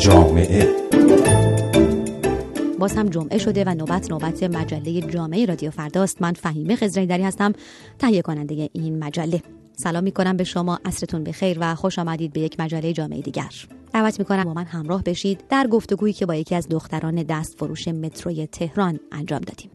جامعه. باز هم جمعه شده و نوبت نوبت مجله جامعه رادیو فرداست. من فهیمه خزرایدری هستم تهیه کننده این مجله. سلام می کنم به شما عصرتون بخیر و خوش آمدید به یک مجله جامعه دیگر. دعوت می کنم با من همراه بشید در گفتگویی که با یکی از دختران دست فروش متروی تهران انجام دادیم.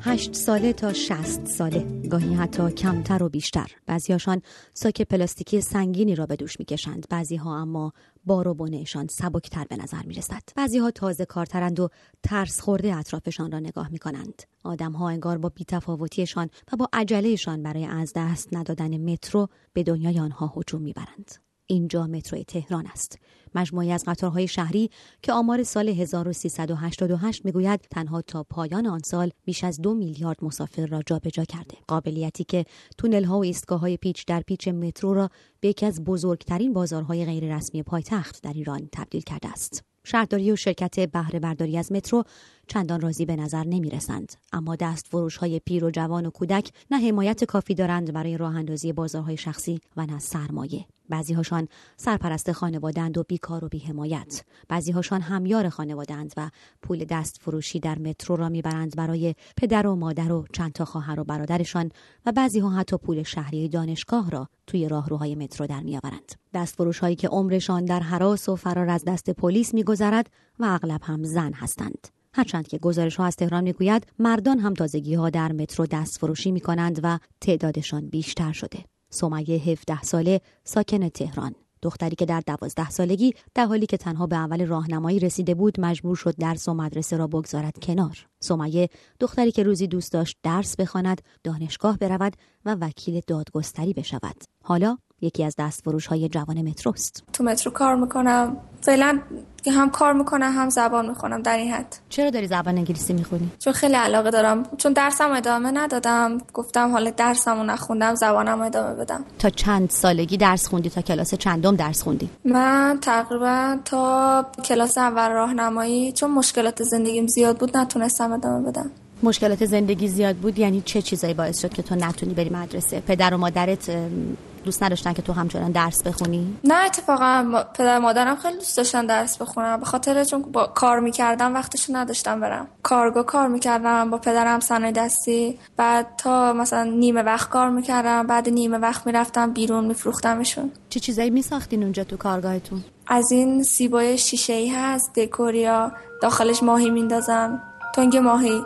هشت ساله تا شست ساله گاهی حتی کمتر و بیشتر. بعضیهاشان ساک پلاستیکی سنگینی را به دوش می‌کشند بعضیها اما بار و بنهشان سبکتر به نظر می رسد. بعضی ها تازه کارترند و ترس خورده اطرافشان را نگاه می کنند. آدم ها انگار با بیتفاوتیشان و با عجلهشان برای از دست ندادن مترو به دنیای آنها هجوم می‌برند. اینجا مترو تهران است. مجموعی از قطارهای شهری که آمار سال 1388 می‌گوید تنها تا پایان آن سال بیش از دو میلیارد مسافر را جابجا کرده. قابلیتی که تونل ها و ایستگاه های پیچ در پیچ مترو را به یکی از بزرگترین بازارهای غیررسمی پایتخت در ایران تبدیل کرده است. شهرداری و شرکت بهره برداری از مترو چندان راضی به نظر نمی رسند. اما دست فروش های پیر و جوان و کودک نه حمایت کافی دارند برای راه اندازی بازارهای شخصی و نه سرمایه. بعضی هاشان سرپرست خانوادند و بیکار و بیحمایت. بعضی هاشان همیار خانوادند و پول دست فروشی در مترو را می‌برند برای پدر و مادر و چند تا خواهر و برادرشان و بعضی ها حتی پول شهری دانشگاه را توی راهروهای مترو در میآورند. دست فروش هایی که عمرشان در حراس و فرار از دست پلیس میگذرد و اغلب هم زن هستند. هرچند که گزارش ها از تهران می‌گوید مردان هم تازگی ها در مترو دست فروشی می کنند و تعدادشان بیشتر شده. سمیه 17 ساله ساکن تهران. دختری که در دوازده سالگی در حالی که تنها به اول راهنمایی رسیده بود مجبور شد درس و مدرسه را بگذارد کنار. سمیه دختری که روزی دوست داشت درس بخواند دانشگاه برود و وکیل دادگستری بشود. حالا یکی از دستفروش های جوان متروست. تو مترو کار می‌کنم. فعلا هم کار می‌کنم هم زبان می‌خونم در این حد. چرا داری زبان انگلیسی می‌خونی؟ چون خیلی علاقه دارم. چون درسم ادامه ندادم گفتم حالا درسمو نخوندم زبانم ادامه بدم. تا چند سالگی درس خوندی؟ تا کلاس چندم درس خوندی؟ من تقریبا تا کلاس اول راهنمایی چون مشکلات زندگیم زیاد بود نتونستم ادامه بدم. مشکلات زندگی زیاد بود یعنی چه چیزایی باعث شد که تو نتونی بری مدرسه؟ پدر و مادرت دوست نداشتن که تو همچنان درس بخونی؟ نه اتفاقا پدر مادرم خیلی دوست داشتن درس بخونم به خاطر چون با کار می‌کردم وقتشو نداشتم برم. کارگاه کار می‌کردم با پدرم صنایع دستی. بعد تا مثلا نیمه وقت کار می‌کردم بعد نیمه وقت می‌رفتم بیرون میفروختمشون. چه چیزایی میساختین اونجا تو کارگاهتون؟ از این سیبای شیشه ای هست دکوریا. داخلش ماهی میندازن. تنگ ماهی.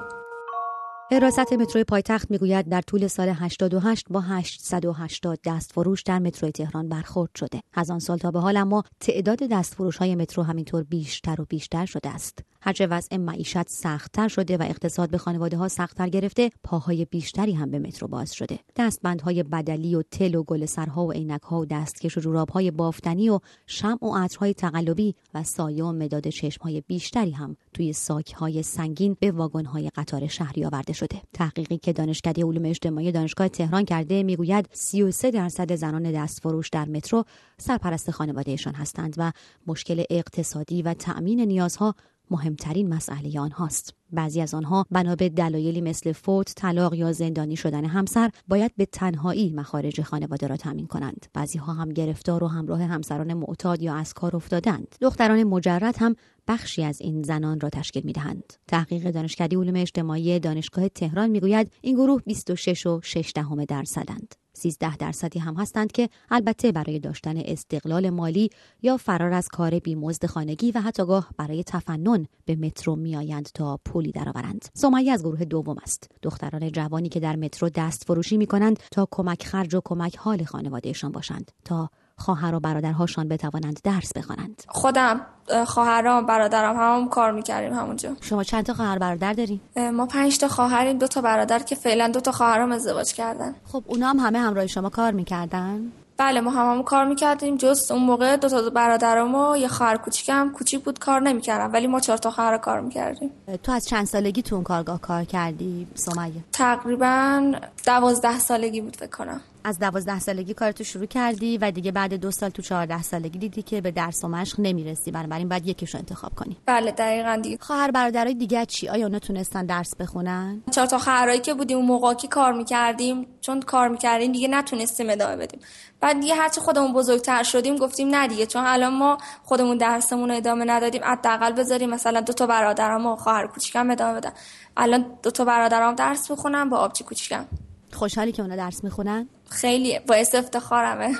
حراست مترو پایتخت می‌گوید در طول سال 88 با 880 دستفروش در مترو تهران برخورد شده. از آن سال تا به حال اما تعداد دستفروش های مترو همینطور بیشتر و بیشتر شده است. هرچه وضع معیشت سختتر شده و اقتصاد به خانواده ها سختتر گرفته پاهای بیشتری هم به مترو باز شده دستبندهای بدلی و تل و گل سرها و عینک ها و دستکش و جورابهای بافتنی و شمع و عطرهای تقلبی و سایه و مداد چشم های بیشتری هم توی ساک های سنگین به واگن های قطار شهری آورده شده. تحقیقی که دانشکده علوم اجتماعی دانشگاه تهران کرده می‌گوید 33 درصد زنان دستفروش در مترو سرپرست خانوادهشان هستند و مشکل اقتصادی و تأمین نیازها مهمترین مسئله آنهاست بعضی از آنها بنا به دلایلی مثل فوت طلاق یا زندانی شدن همسر باید به تنهایی مخارج خانواده را تامین کنند بعضی ها هم گرفتار و همراه همسران معتاد یا از کار افتادند دختران مجرد هم بخشی از این زنان را تشکیل می دهند. تحقیق دانشکده علوم اجتماعی دانشگاه تهران می‌گوید این گروه 26 و 6 دهم درصدند. 13 درصدی هم هستند که البته برای داشتن استقلال مالی یا فرار از کار بیمزد خانگی و حتی گاه برای تفنن به مترو میآیند تا پولی درآورند. سمیه از گروه دوم است. دختران جوانی که در مترو دست فروشی می کنند تا کمک خرج و کمک حال خانوادهشان باشند تا خواهر و برادرهاشان بتوانند درس بخوانند. خودم خواهرام برادرم هم کار می‌کردیم همونجا. شما چند تا خواهر برادر دارین؟ ما پنج تا خواهریم دو تا برادر که فعلا دو تا خواهرام ازدواج کردن. خب اونا هم همه همراه شما کار می‌کردن؟ بله ما هم, هم کار می‌کردیم جز اون موقع دو تا برادرم و یه خواهر کوچیکم کوچیک بود کار نمی‌کردم ولی ما چهار تا خواهر کار می‌کردیم. تو از چند سالگی تو اون کارگاه کار کردی سمیه تقریبا دوازده سالگی بود فکر کنم. از دوازده سالگی کارتو شروع کردی و دیگه بعد دو سال تو چهارده سالگی دیدی که به درس و مشق نمی‌رسی. بنابراین بعد یکیشو انتخاب کنی. بله دقیقا دیگه. خواهر برادرای دیگه چی؟ آیا اونا تونستن درس بخونن؟ چهار تا خواهرایی که بودیم اون موقع که کار می‌کردیم چون کار می‌کردیم دیگه نتونستیم ادامه بدیم. بعد دیگه هرچی خودمون بزرگتر شدیم گفتیم نه دیگه چون الان ما خودمون درسمون رو ادامه ندادیم حداقل بذاریم مثلا دو تا برادرام و خواهر کوچیکم ادامه بدن. الان دو تا برادرام درس می‌خونن با آبچی کوچیکم. خوشحالی که اونا درس می‌خونن؟ خیلی باعث افتخارمه.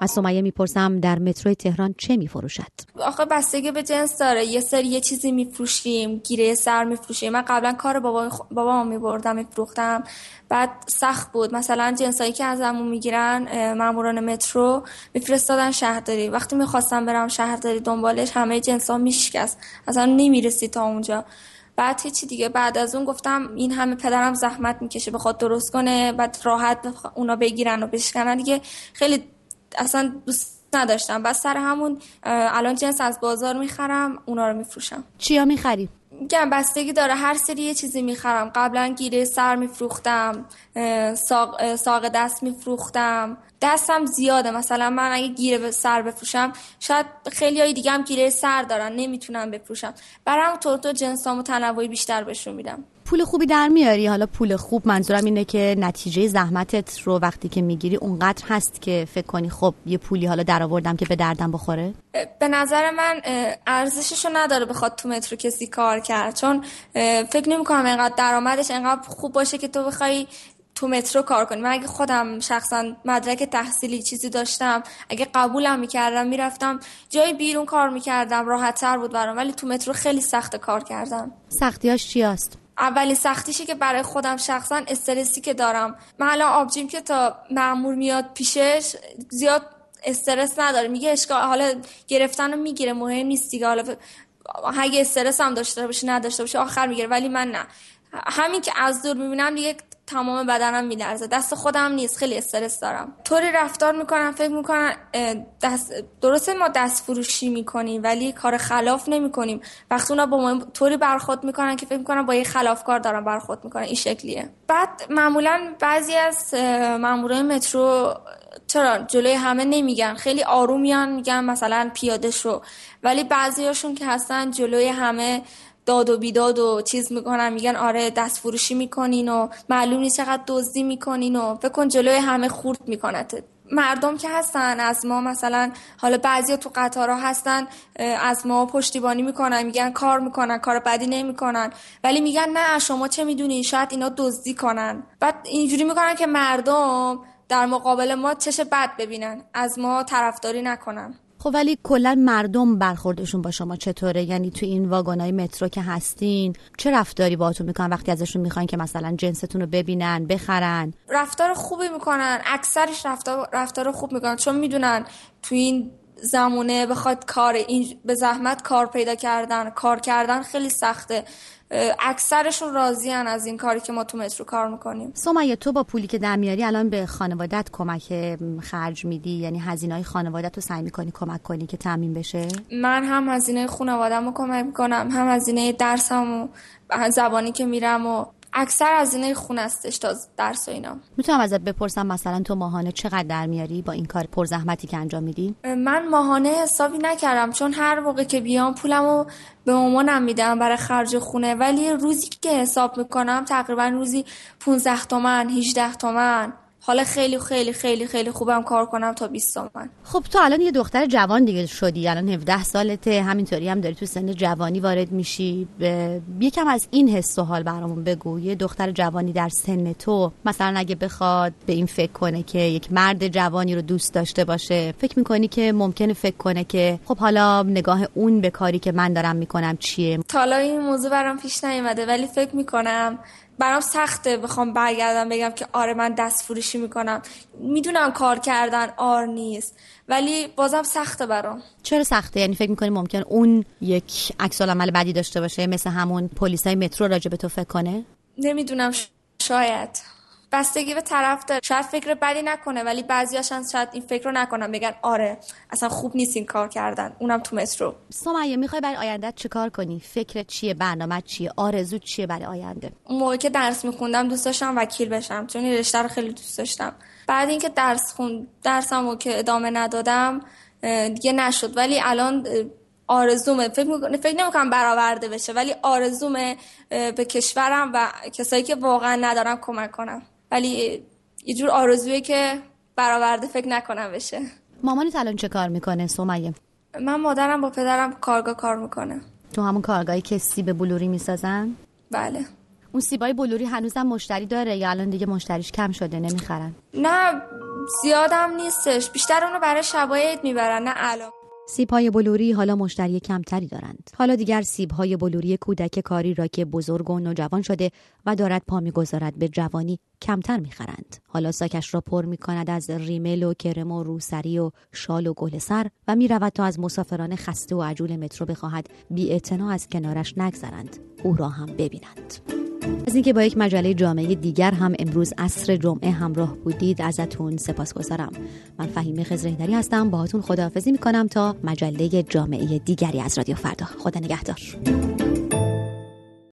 از سمیه می‌پرسم در مترو تهران چه میفروشد؟ آخه بستگی به جنس داره. یه سری یه چیزی میفروشیم گیره سر میفروشیم. من قبلا کار بابا بابا میبردم میفروختم. بعد سخت بود. مثلا جنسایی که ازمون می‌گیرن ماموران مترو میفرستادن شهرداری. وقتی می‌خواستم برم شهرداری دنبالش همه جنس ها میشکست. اصلا نمی‌رسی تا اونجا. بعد هیچی دیگه. بعد از اون گفتم این همه پدرم زحمت می‌کشه بخواد درست کنه بعد راحت اونا بگیرن و بشکنن دیگه. خیلی اصلا دوست نداشتم. بس سر همون الان جنس از بازار می‌خرم اونا رو میفروشم. چیا می‌خری؟ میگم بستگی داره. هر سری یه چیزی می‌خرم. قبلا گیره سر میفروختم ساق, ساق دست میفروختم. دستم زیاده. مثلا من اگه گیره سر بفروشم شاید خیلی های دیگه هم گیره سر دارن نمی‌تونم بفروشم برام تو تو جنسامو تنوعی بیشتر بهشون میدم. پول خوبی در میاری؟ حالا پول خوب منظورم اینه که نتیجه زحمتت رو وقتی که می‌گیری اونقدر هست که فکر کنی خب یه پولی حالا در آوردم که به دردم بخوره؟ به نظر من ارزششو نداره بخواد تو مترو کسی کار کرد. چون فکر نمی کنم اینقدر درآمدش اینقدر خوب باشه که تو بخوای تو مترو کار کنی. من اگه خودم شخصا مدرک تحصیلی چیزی داشتم اگه قبولم می‌کردم می‌رفتم جای بیرون کار می‌کردم. راحت تر بود برام ولی تو مترو خیلی سخت کار کردم. سختیاش چی است؟ اولین سختیشه که برای خودم شخصا استرسی که دارم. من الان آبجیم که تا معمور میاد پیشش زیاد استرس نداره. میگه اشکال حالا گرفتن رو می‌گیره مهم نیست دیگه. حالا اگه استرس هم داشته باشه نداشته باشه آخر می‌گیره ولی من نه. همین که از دور می‌بینم دیگه تمام بدنم میلرزه. دست خودم نیست. خیلی استرس دارم. طوری رفتار می‌کنم فکر می‌کنم دست درسته ما دست فروشی می‌کنیم ولی کار خلاف نمی‌کنیم. وقتی اونا با ما طوری برخورد می‌کنن که فکر می‌کنم با یه خلافکار دارن برخورد می‌کنن. این شکلیه. بعد معمولا بعضی از مامورای مترو چرا؟ جلوی همه نمیگن. خیلی آروم میان میگن مثلا پیاده شو ولی بعضیاشون که هستن جلوی همه داد و بیداد و چیز می‌کنن میگن آره دست فروشی می‌کنین و معلوم نیست چقدر دزدی می‌کنین و فکر کن جلوی همه خورد میکنت مردم که هستن از ما مثلا حالا بعضی تو قطارها هستن از ما پشتیبانی می‌کنن میگن کار می‌کنن کار بدی نمی‌کنن. ولی میگن نه شما چه می‌دونی شاید اینا دزدی کنن. بعد اینجوری می‌کنن که مردم در مقابل ما چش بد ببینن از ما طرفداری نکنن. خب ولی کلا مردم برخوردشون با شما چطوره؟ یعنی تو این واگنای مترو که هستین چه رفتاری باهاتون می‌کنن وقتی ازشون می‌خواین که مثلا جنستون رو ببینن بخرن؟ رفتار خوبی می‌کنن. اکثرش رفتار رفتار خوب می‌کنن. چون می‌دونن تو این زمونه بخواد کار این به زحمت کار پیدا کردن کار کردن خیلی سخته. اکثرشون راضیان از این کاری که ما تو مترو کار می‌کنیم. سمیه تو با پولی که در میاری الان به خانوادت کمک خرج میدی؟ یعنی هزینه های خانوادت رو سعی می‌کنی کمک کنی که تامین بشه؟ من هم هزینه خانوادم رو کمک می‌کنم هم هزینه درسم و زبانی که میرم و اکثر از اینه خونه استش تا درس و اینا. می‌تونم ازت بپرسم مثلا تو ماهانه چقدر در میاری با این کار پرزحمتی که انجام میدی؟ من ماهانه حسابی نکردم چون هر موقع که بیام پولمو به مامانم میدم برای خرج خونه. ولی روزی که حساب می‌کنم تقریبا روزی 15 تومن 18 تومن. حالا خیلی خیلی خیلی خیلی خوبم کار کنم تا 20 تومن. خب تو الان یه دختر جوان دیگه شدی الان 17 سالته همینطوری هم داری تو سن جوانی وارد میشی. یکم از این حس و حال برامون بگو. یه دختر جوانی در سن تو مثلا اگه بخواد به این فکر کنه که یک مرد جوانی رو دوست داشته باشه فکر می‌کنی که ممکنه فکر کنه که خب حالا نگاه اون به کاری که من دارم می‌کنم چیه؟ تا حالا این موضوع برام پیش نیومده ولی فکر می‌کنم برام سخته. بخوام برگردم بگم که آره من دست فروشی می‌کنم. می‌دونم کار کردن آر نیست. ولی بازم سخته برام. چرا سخته؟ یعنی فکر می‌کنی ممکن اون یک عکس عمل بدی داشته باشه مثل همون پلیسای مترو راجع به تو فکر کنه؟ نمی‌دونم شاید. بستگی به طرف داره. شاید فکر بدی نکنه ولی بعضیاشن شاید این فکر رو نکنن بگن آره اصلا خوب نیست این کار کردن. اونم تو مترو. سمیه می‌خوای برای آینده چه کار کنی؟ فکر چیه؟ برنامه چیه؟ آرزو چیه برای آینده؟ اون موقع که درس میخوندم دوست داشتم وکیل بشم چون این رشته رو خیلی دوست داشتم. بعد اینکه درس خون درسمو که ادامه ندادم دیگه نشد. ولی الان آرزومه. فکر, فکر نمی‌کنم برآورده بشه ولی آرزومه به کشورم و کسایی که واقعا ندارم کمک کنم ولی یه جور آرزویه که برآورده فکر نکنم بشه. مامانت الان چه کار می‌کنه؟ سمیه من مادرم با پدرم کارگاه کار می‌کنه. تو همون کارگاهی که سیب بلوری می‌سازن؟ بله. اون سیبای بلوری هنوزم مشتری داره یا الان دیگه مشتریش کم شده؟ نمی‌خرن. نه زیادم نیستش. بیشتر اونو برای شبای می‌برن نه الان. های بلوری حالا مشتری کمتری دارند. حالا دیگر های بلوری کودک کاری را که بزرگ و نوجوان شده و دارد پا می‌گذارد به جوانی کمتر می‌خرند. حالا ساکش را پر می کند از ریمل و کرم و روسری و شال و گل سر و می رود تا از مسافران خسته و عجول مترو بخواهد بی از کنارش نگذرند. او را هم ببینند. از اینکه با یک مجله جامعه دیگر هم امروز عصر جمعه همراه بودید ازتون سپاسگزارم. من فهیمه خزرهدری هستم. باهاتون خداحافظی می‌کنم تا مجله جامعه دیگری از رادیو فردا. خدا نگهدار.